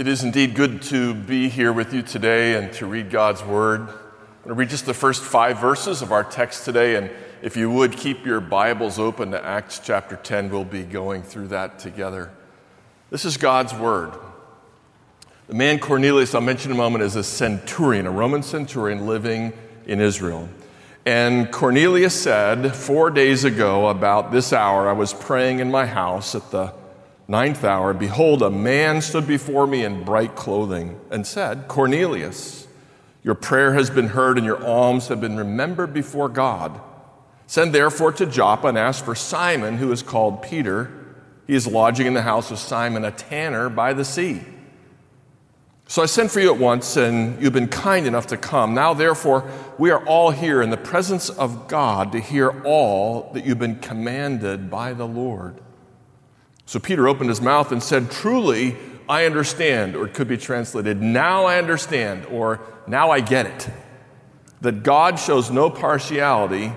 It is indeed good to be here with you today and to read God's Word. I'm going to read just the first five verses of our text today, and if you would keep your Bibles open to Acts chapter 10, we'll be going through that together. This is God's Word. The man Cornelius, I'll mention in a moment, is a centurion, a Roman centurion living in Israel. And Cornelius said, Four days ago, about this hour, I was praying in my house at the ninth hour. Behold, a man stood before me in bright clothing and said, Cornelius, your prayer has been heard and your alms have been remembered before God. Send therefore to Joppa and ask for Simon, who is called Peter. He is lodging in the house of Simon, a tanner by the sea. So I sent for you at once, and you've been kind enough to come. Now, therefore, we are all here in the presence of God to hear all that you've been commanded by the Lord. So Peter opened his mouth and said, Truly, I understand, or it could be translated, Now I understand, or Now I get it, that God shows no partiality,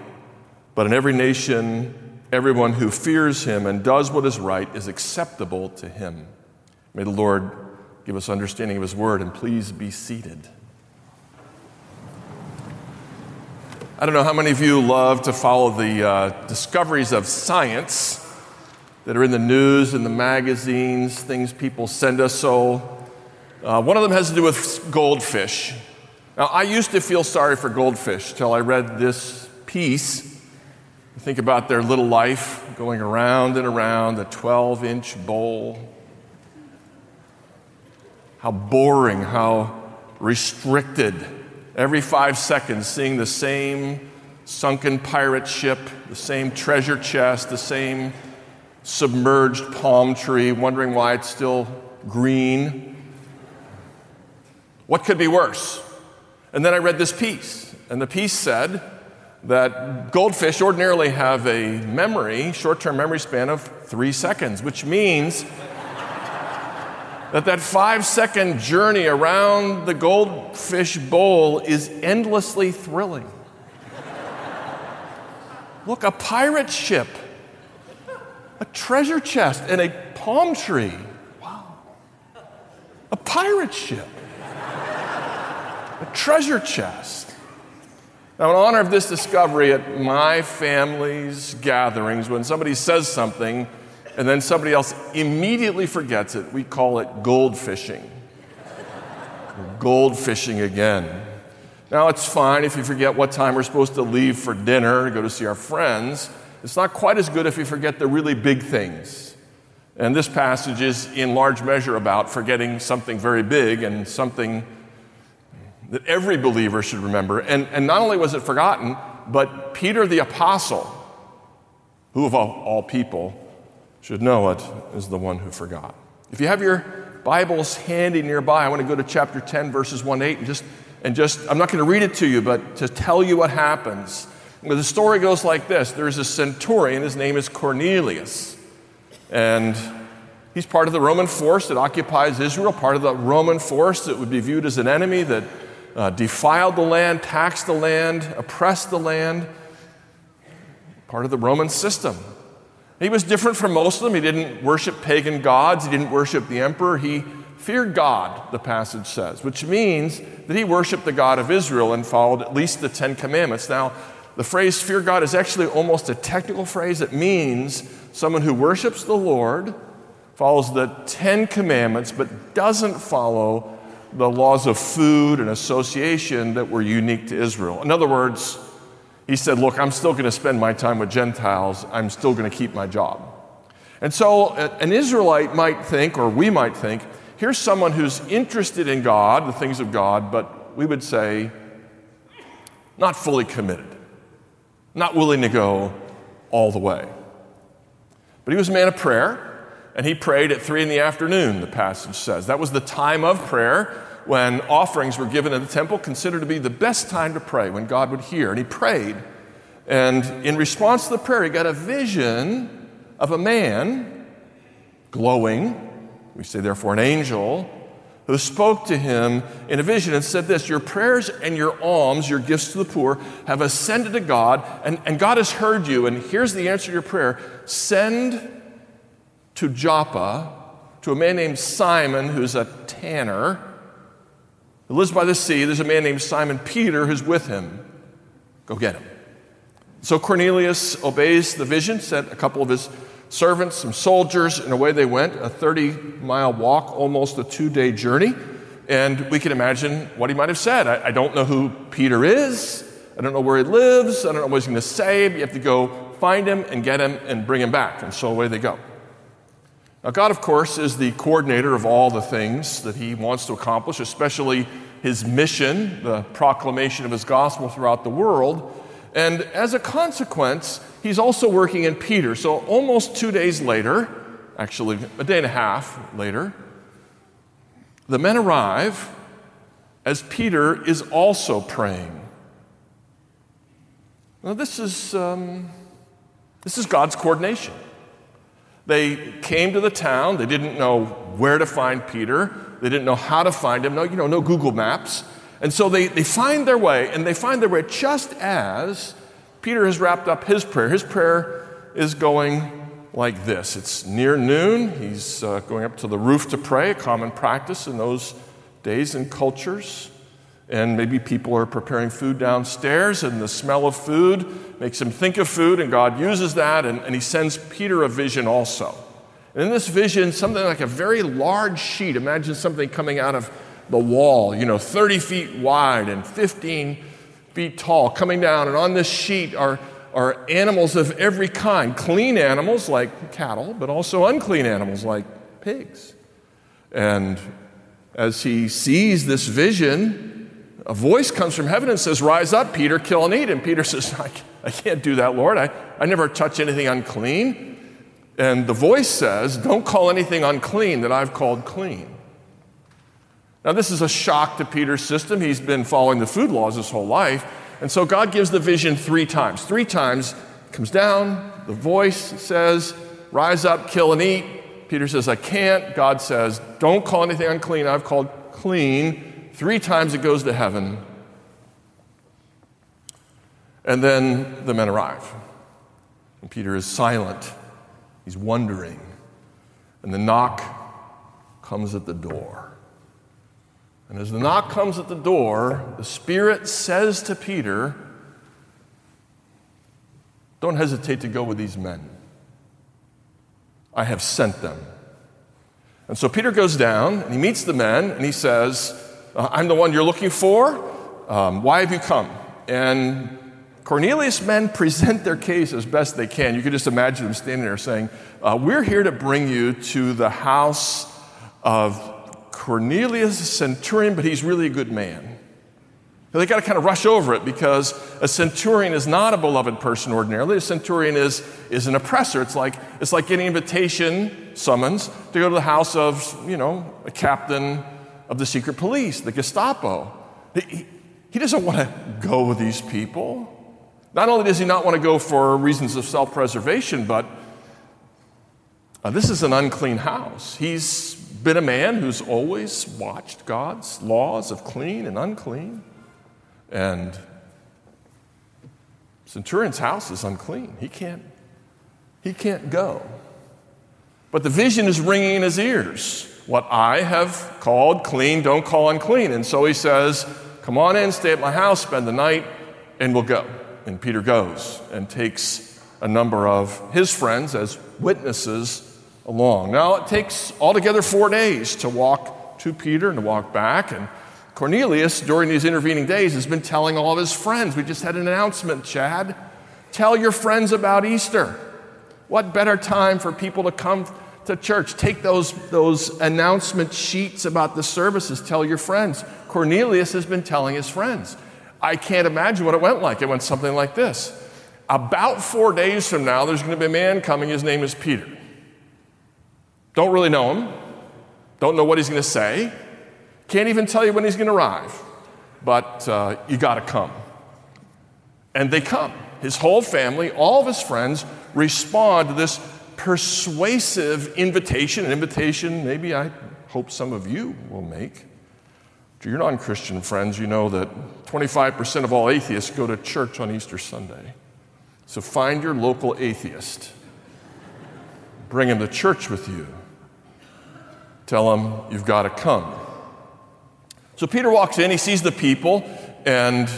but in every nation, everyone who fears him and does what is right is acceptable to him. May the Lord give us understanding of his word, and please be seated. I don't know how many of you love to follow the uh, discoveries of science that are in the news and the magazines, things people send us. So, uh, one of them has to do with goldfish. Now, I used to feel sorry for goldfish till I read this piece. Think about their little life going around and around a 12 inch bowl. How boring, how restricted. Every five seconds, seeing the same sunken pirate ship, the same treasure chest, the same submerged palm tree, wondering why it's still green. What could be worse? And then I read this piece, and the piece said that goldfish ordinarily have a memory, short term memory span of three seconds, which means that that five second journey around the goldfish bowl is endlessly thrilling. Look, a pirate ship a treasure chest and a palm tree. Wow. A pirate ship. a treasure chest. Now, in honor of this discovery at my family's gatherings, when somebody says something and then somebody else immediately forgets it, we call it gold fishing. gold fishing again. Now, it's fine if you forget what time we're supposed to leave for dinner to go to see our friends. It's not quite as good if you forget the really big things. And this passage is in large measure about forgetting something very big and something that every believer should remember. And, and not only was it forgotten, but Peter the Apostle, who of all, all people should know it, is the one who forgot. If you have your Bibles handy nearby, I want to go to chapter 10, verses 1 8, and just, and just I'm not going to read it to you, but to tell you what happens the story goes like this there's a centurion, his name is Cornelius. And he's part of the Roman force that occupies Israel, part of the Roman force that would be viewed as an enemy that uh, defiled the land, taxed the land, oppressed the land, part of the Roman system. He was different from most of them. He didn't worship pagan gods, he didn't worship the emperor. He feared God, the passage says, which means that he worshiped the God of Israel and followed at least the Ten Commandments. Now, the phrase fear God is actually almost a technical phrase. It means someone who worships the Lord, follows the Ten Commandments, but doesn't follow the laws of food and association that were unique to Israel. In other words, he said, Look, I'm still going to spend my time with Gentiles, I'm still going to keep my job. And so an Israelite might think, or we might think, here's someone who's interested in God, the things of God, but we would say, not fully committed not willing to go all the way. But he was a man of prayer, and he prayed at three in the afternoon, the passage says. That was the time of prayer when offerings were given in the temple, considered to be the best time to pray, when God would hear. And he prayed. And in response to the prayer, he got a vision of a man glowing. We say, therefore, an angel who spoke to him in a vision and said this Your prayers and your alms, your gifts to the poor, have ascended to God, and, and God has heard you. And here's the answer to your prayer send to Joppa to a man named Simon who's a tanner who lives by the sea. There's a man named Simon Peter who's with him. Go get him. So Cornelius obeys the vision, sent a couple of his servants, some soldiers, and away they went, a 30 mile walk, almost a two day journey. And we can imagine what he might have said. I, I, don't know who Peter is. I don't know where he lives. I don't know what he's going to say. But you have to go find him and get him and bring him back. And so away they go. Now, God, of course, is the coordinator of all the things that he wants to accomplish, especially his mission, the proclamation of his gospel throughout the world. And as a consequence, he's also working in Peter. So almost two days later, actually a day and a half later, the men arrive as Peter is also praying. Now, this is, um, this is God's coordination. They came to the town. They didn't know where to find Peter. They didn't know how to find him. No, you know, no Google Maps. And so they, they find their way, and they find their way just as Peter has wrapped up his prayer. His prayer is going like this it's near noon. He's uh, going up to the roof to pray, a common practice in those days and cultures. And maybe people are preparing food downstairs, and the smell of food makes him think of food, and God uses that, and, and he sends Peter a vision also. And in this vision, something like a very large sheet, imagine something coming out of the wall, you know, 30 feet wide and 15 feet tall, coming down. And on this sheet are, are animals of every kind clean animals like cattle, but also unclean animals like pigs. And as he sees this vision, a voice comes from heaven and says, Rise up, Peter, kill and eat. And Peter says, I, I can't do that, Lord. I, I never touch anything unclean. And the voice says, Don't call anything unclean that I've called clean. Now, this is a shock to Peter's system. He's been following the food laws his whole life. And so God gives the vision three times. Three times comes down, the voice says, Rise up, kill and eat. Peter says, I can't. God says, Don't call anything unclean. I've called clean. Three times it goes to heaven. And then the men arrive. And Peter is silent. He's wondering. And the knock comes at the door. And as the knock comes at the door, the Spirit says to Peter, Don't hesitate to go with these men. I have sent them. And so Peter goes down and he meets the men and he says, uh, I'm the one you're looking for. Um, why have you come? And Cornelius' men present their case as best they can. You can just imagine them standing there saying, uh, We're here to bring you to the house of Cornelius, a centurion, but he's really a good man. They got to kind of rush over it because a centurion is not a beloved person ordinarily. A centurion is, is an oppressor. It's like, it's like getting invitation summons to go to the house of, you know, a captain of the secret police, the Gestapo. He, he doesn't want to go with these people. Not only does he not want to go for reasons of self preservation, but uh, this is an unclean house. He's been a man who's always watched God's laws of clean and unclean. And Centurion's house is unclean. He can't, he can't go. But the vision is ringing in his ears. What I have called clean, don't call unclean. And so he says, Come on in, stay at my house, spend the night, and we'll go. And Peter goes and takes a number of his friends as witnesses along. Now, it takes altogether four days to walk to Peter and to walk back. And Cornelius, during these intervening days, has been telling all of his friends. We just had an announcement, Chad. Tell your friends about Easter. What better time for people to come to church? Take those, those announcement sheets about the services, tell your friends. Cornelius has been telling his friends. I can't imagine what it went like. It went something like this. About four days from now, there's going to be a man coming. His name is Peter. Don't really know him, don't know what he's going to say, can't even tell you when he's going to arrive, but uh, you got to come. And they come. His whole family, all of his friends respond to this persuasive invitation, an invitation maybe I hope some of you will make. To your non Christian friends, you know that 25% of all atheists go to church on Easter Sunday. So find your local atheist, bring him to church with you tell him, You've got to come. So Peter walks in, he sees the people, and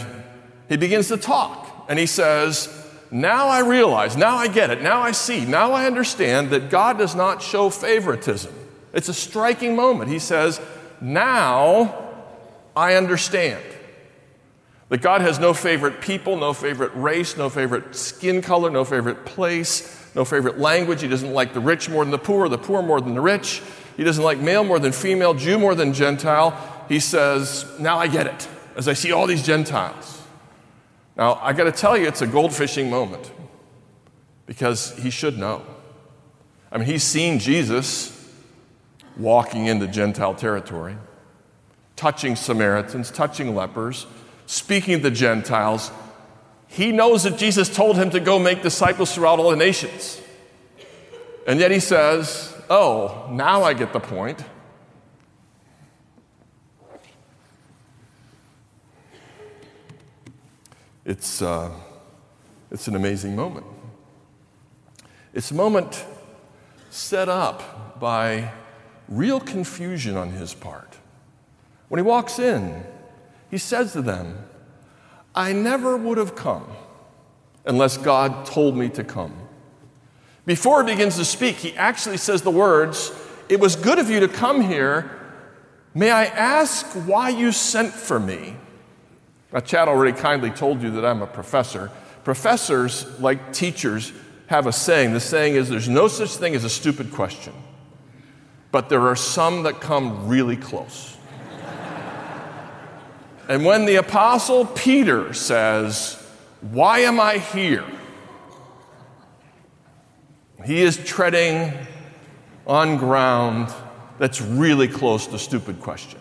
he begins to talk. And he says, Now I realize, now I get it, now I see, now I understand that God does not show favoritism. It's a striking moment. He says, Now I understand. That God has no favorite people, no favorite race, no favorite skin color, no favorite place, no favorite language. He doesn't like the rich more than the poor, the poor more than the rich. He doesn't like male more than female, Jew more than Gentile. He says, Now I get it, as I see all these Gentiles. Now, I got to tell you, it's a gold fishing moment because he should know. I mean, he's seen Jesus walking into Gentile territory, touching Samaritans, touching lepers speaking to the Gentiles, he knows that Jesus told him to go make disciples throughout all the nations. And yet he says, Oh, now I get the point. It's, uh, it's an amazing moment. It's a moment set up by real confusion on his part. When he walks in, he says to them, I never would have come unless God told me to come. Before he begins to speak, he actually says the words, It was good of you to come here. May I ask why you sent for me? Now, Chad already kindly told you that I'm a professor. Professors, like teachers, have a saying. The saying is there's no such thing as a stupid question, but there are some that come really close. And when the Apostle Peter says, Why am I here? He is treading on ground that's really close to stupid question.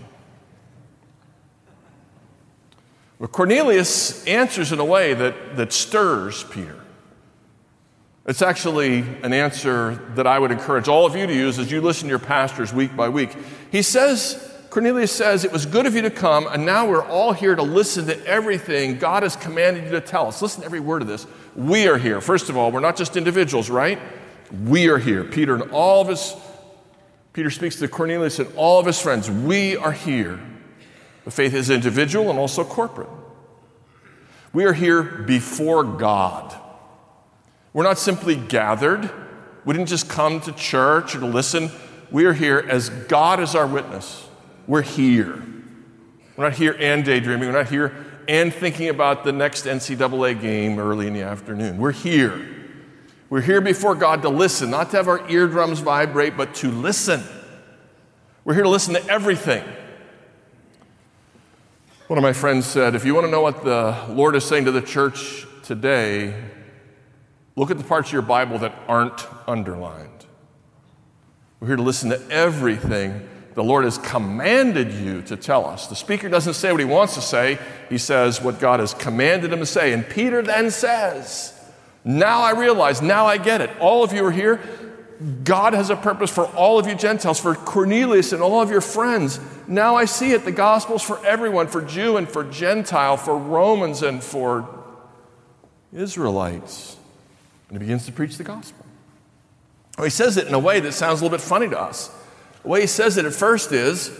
But Cornelius answers in a way that, that stirs Peter. It's actually an answer that I would encourage all of you to use as you listen to your pastors week by week. He says, Cornelius says, It was good of you to come, and now we're all here to listen to everything God has commanded you to tell us. Listen to every word of this. We are here. First of all, we're not just individuals, right? We are here. Peter and all of his, Peter speaks to Cornelius and all of his friends. We are here. The faith is individual and also corporate. We are here before God. We're not simply gathered. We didn't just come to church or to listen. We are here as God is our witness. We're here. We're not here and daydreaming. We're not here and thinking about the next NCAA game early in the afternoon. We're here. We're here before God to listen, not to have our eardrums vibrate, but to listen. We're here to listen to everything. One of my friends said, if you want to know what the Lord is saying to the church today, look at the parts of your Bible that aren't underlined. We're here to listen to everything the Lord has commanded you to tell us. The speaker doesn't say what he wants to say, he says what God has commanded him to say. And Peter then says, Now I realize, now I get it. All of you are here. God has a purpose for all of you Gentiles, for Cornelius and all of your friends. Now I see it. The gospel's for everyone, for Jew and for Gentile, for Romans and for Israelites. And he begins to preach the gospel. Well, he says it in a way that sounds a little bit funny to us. The way he says it at first is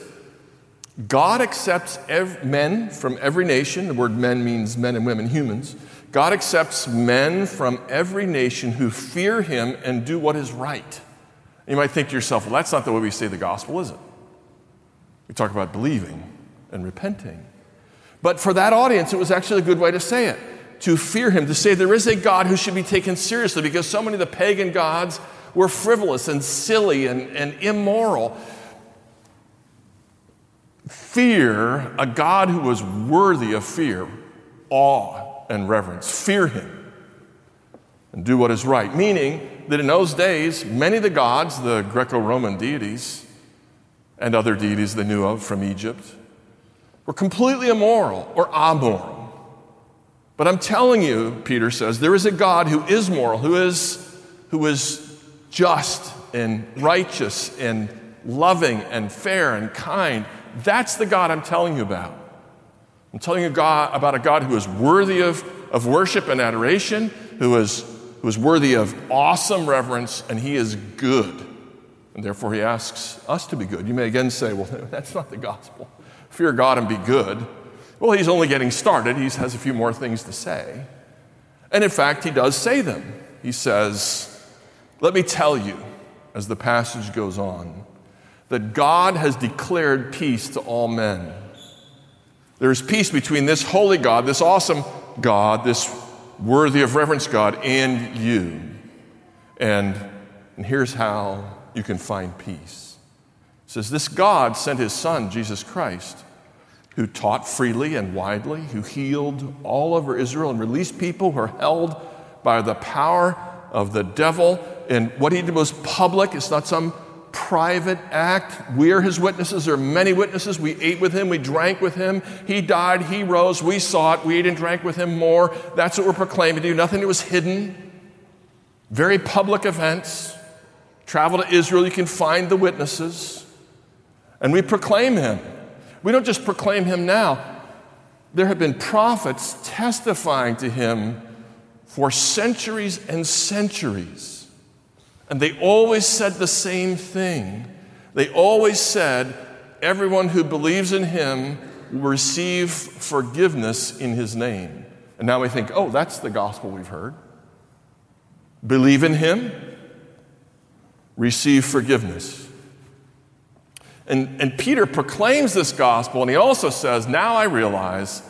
God accepts men from every nation. The word men means men and women, humans. God accepts men from every nation who fear him and do what is right. You might think to yourself, well, that's not the way we say the gospel, is it? We talk about believing and repenting. But for that audience, it was actually a good way to say it to fear him, to say there is a God who should be taken seriously because so many of the pagan gods were frivolous and silly and, and immoral. Fear a God who was worthy of fear, awe, and reverence. Fear him and do what is right. Meaning that in those days, many of the gods, the Greco Roman deities, and other deities they knew of from Egypt, were completely immoral or amoral. But I'm telling you, Peter says, there is a God who is moral, who is, who is just and righteous and loving and fair and kind. That's the God I'm telling you about. I'm telling you God, about a God who is worthy of, of worship and adoration, who is, who is worthy of awesome reverence, and He is good. and therefore he asks us to be good. You may again say, well, that's not the gospel. Fear God and be good. Well, he's only getting started. He has a few more things to say. And in fact, he does say them. He says, Let me tell you, as the passage goes on, that God has declared peace to all men. There is peace between this holy God, this awesome God, this worthy of reverence God, and you. And, and here's how you can find peace. It says, This God sent his Son, Jesus Christ, who taught freely and widely, who healed all over Israel and released people who are held by the power of the devil. And what he did was public, it's not some private act. We are his witnesses. There are many witnesses. We ate with him, we drank with him. He died, he rose, we saw it, we ate and drank with him more. That's what we're proclaiming to you. Nothing that was hidden. Very public events. Travel to Israel, you can find the witnesses. And we proclaim him. We don't just proclaim him now, there have been prophets testifying to him for centuries and centuries. And they always said the same thing. They always said, everyone who believes in him will receive forgiveness in his name. And now we think, oh, that's the gospel we've heard. Believe in him, receive forgiveness. And, and Peter proclaims this gospel, and he also says, Now I realize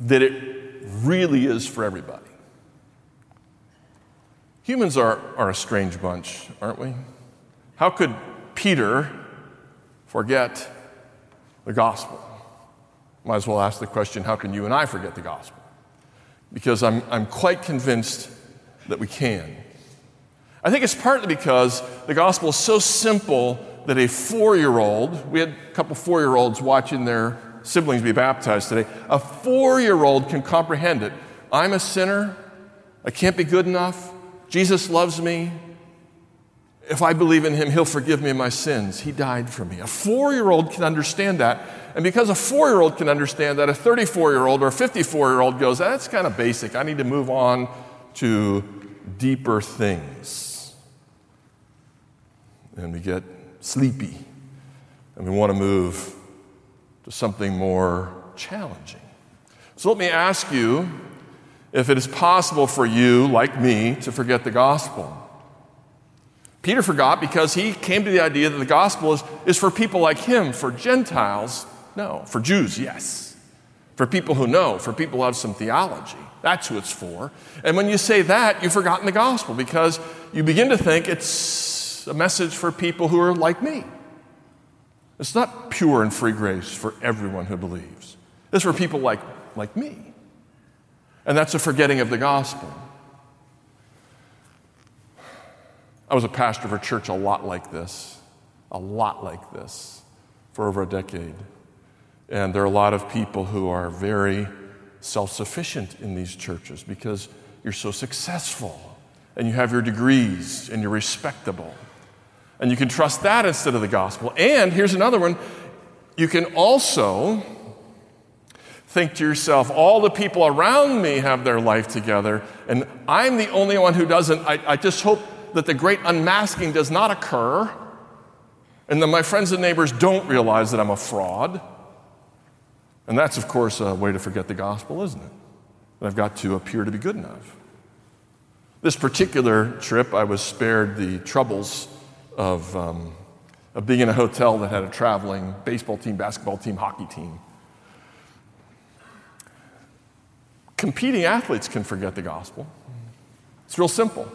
that it really is for everybody. Humans are, are a strange bunch, aren't we? How could Peter forget the gospel? Might as well ask the question how can you and I forget the gospel? Because I'm, I'm quite convinced that we can. I think it's partly because the gospel is so simple that a four year old, we had a couple four year olds watching their siblings be baptized today, a four year old can comprehend it. I'm a sinner. I can't be good enough. Jesus loves me. If I believe in him, he'll forgive me my sins. He died for me. A four year old can understand that. And because a four year old can understand that, a 34 year old or a 54 year old goes, That's kind of basic. I need to move on to deeper things. And we get sleepy, and we want to move to something more challenging. So let me ask you if it is possible for you, like me, to forget the gospel. Peter forgot because he came to the idea that the gospel is, is for people like him. For Gentiles, no. For Jews, yes. For people who know, for people who have some theology. That's who it's for. And when you say that, you've forgotten the gospel because you begin to think it's a message for people who are like me. It's not pure and free grace for everyone who believes. It's for people like, like me. And that's a forgetting of the gospel. I was a pastor of a church a lot like this, a lot like this, for over a decade. And there are a lot of people who are very self sufficient in these churches because you're so successful and you have your degrees and you're respectable. And you can trust that instead of the gospel. And here's another one you can also think to yourself, all the people around me have their life together, and I'm the only one who doesn't. I, I just hope that the great unmasking does not occur, and that my friends and neighbors don't realize that I'm a fraud. And that's, of course, a way to forget the gospel, isn't it? That I've got to appear to be good enough. This particular trip, I was spared the troubles of, um, of being in a hotel that had a traveling baseball team, basketball team, hockey team. Competing athletes can forget the gospel. It's real simple.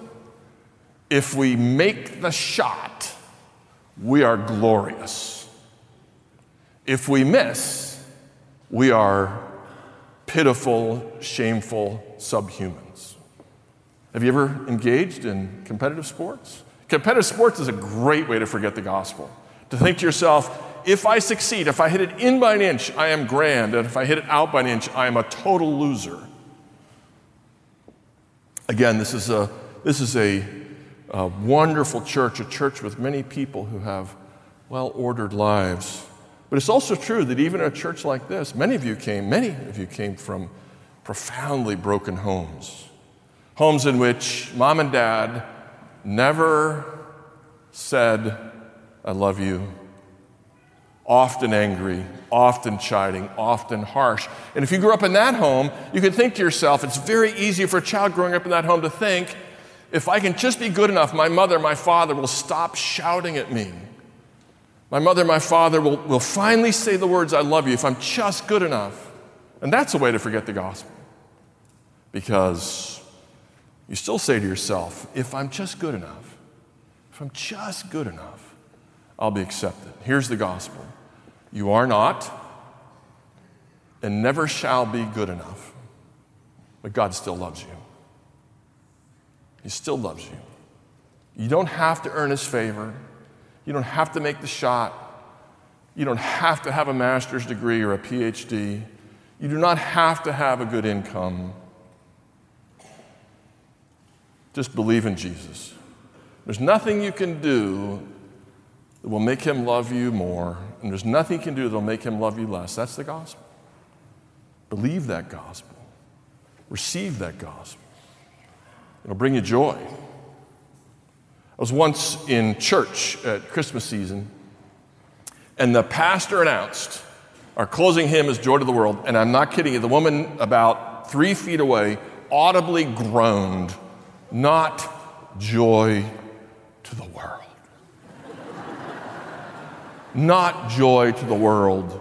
If we make the shot, we are glorious. If we miss, we are pitiful, shameful subhumans. Have you ever engaged in competitive sports? Competitive sports is a great way to forget the gospel. To think to yourself, if I succeed, if I hit it in by an inch, I am grand. And if I hit it out by an inch, I am a total loser. Again, this is a, this is a, a wonderful church, a church with many people who have well ordered lives. But it's also true that even a church like this, many of you came, many of you came from profoundly broken homes. Homes in which mom and dad never said, I love you. Often angry, often chiding, often harsh. And if you grew up in that home, you can think to yourself, it's very easy for a child growing up in that home to think, if I can just be good enough, my mother, my father will stop shouting at me. My mother, my father will, will finally say the words, I love you, if I'm just good enough. And that's a way to forget the gospel. Because you still say to yourself, if I'm just good enough, if I'm just good enough, I'll be accepted. Here's the gospel you are not and never shall be good enough, but God still loves you. He still loves you. You don't have to earn his favor. You don't have to make the shot. You don't have to have a master's degree or a PhD. You do not have to have a good income. Just believe in Jesus. There's nothing you can do that will make him love you more, and there's nothing you can do that will make him love you less. That's the gospel. Believe that gospel, receive that gospel. It'll bring you joy. I was once in church at Christmas season, and the pastor announced, Our closing hymn is Joy to the World. And I'm not kidding you, the woman about three feet away audibly groaned, Not joy to the world. Not joy to the world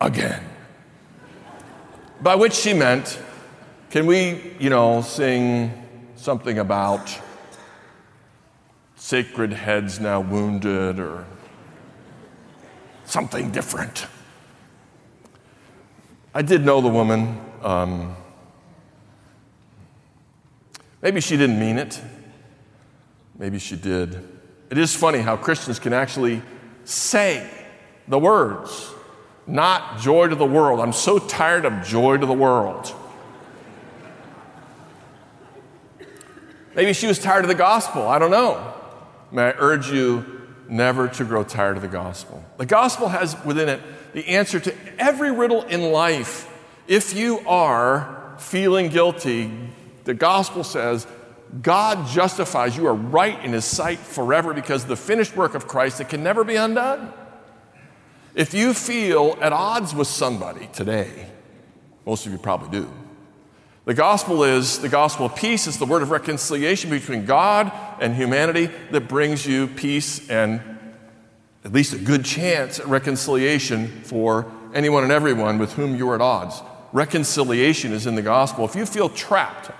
again. By which she meant, can we, you know, sing something about sacred heads now wounded or something different. I did know the woman. Um, maybe she didn't mean it. Maybe she did. It is funny how Christians can actually say the words, not joy to the world. I'm so tired of joy to the world. Maybe she was tired of the gospel. I don't know. May I urge you never to grow tired of the gospel. The gospel has within it the answer to every riddle in life. If you are feeling guilty, the gospel says God justifies you are right in his sight forever because the finished work of Christ that can never be undone. If you feel at odds with somebody today, most of you probably do. The gospel is the gospel of peace. It's the word of reconciliation between God and humanity that brings you peace and at least a good chance at reconciliation for anyone and everyone with whom you are at odds. Reconciliation is in the gospel. If you feel trapped,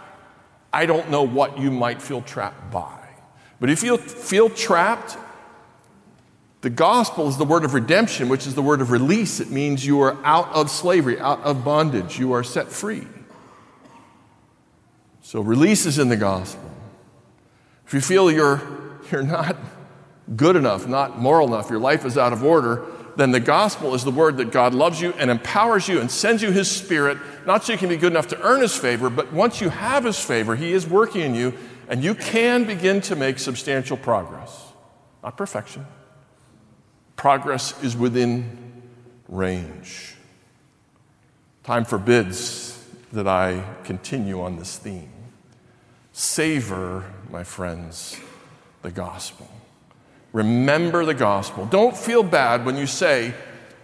I don't know what you might feel trapped by. But if you feel trapped, the gospel is the word of redemption, which is the word of release. It means you are out of slavery, out of bondage, you are set free. So, release is in the gospel. If you feel you're, you're not good enough, not moral enough, your life is out of order, then the gospel is the word that God loves you and empowers you and sends you his spirit, not so you can be good enough to earn his favor, but once you have his favor, he is working in you, and you can begin to make substantial progress. Not perfection. Progress is within range. Time forbids that I continue on this theme. Savor, my friends, the gospel. Remember the gospel. Don't feel bad when you say,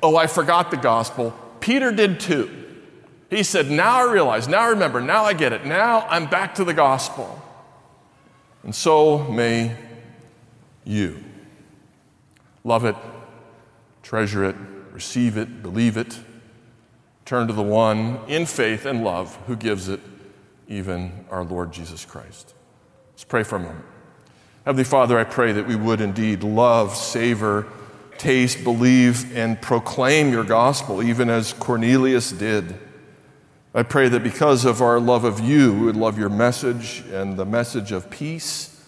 Oh, I forgot the gospel. Peter did too. He said, Now I realize, now I remember, now I get it, now I'm back to the gospel. And so may you love it, treasure it, receive it, believe it, turn to the one in faith and love who gives it even our Lord Jesus Christ. Let's pray for a moment. Heavenly Father, I pray that we would indeed love, savor, taste, believe, and proclaim your gospel, even as Cornelius did. I pray that because of our love of you, we would love your message and the message of peace,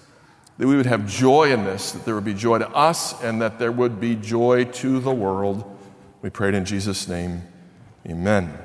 that we would have joy in this, that there would be joy to us, and that there would be joy to the world. We pray it in Jesus' name. Amen.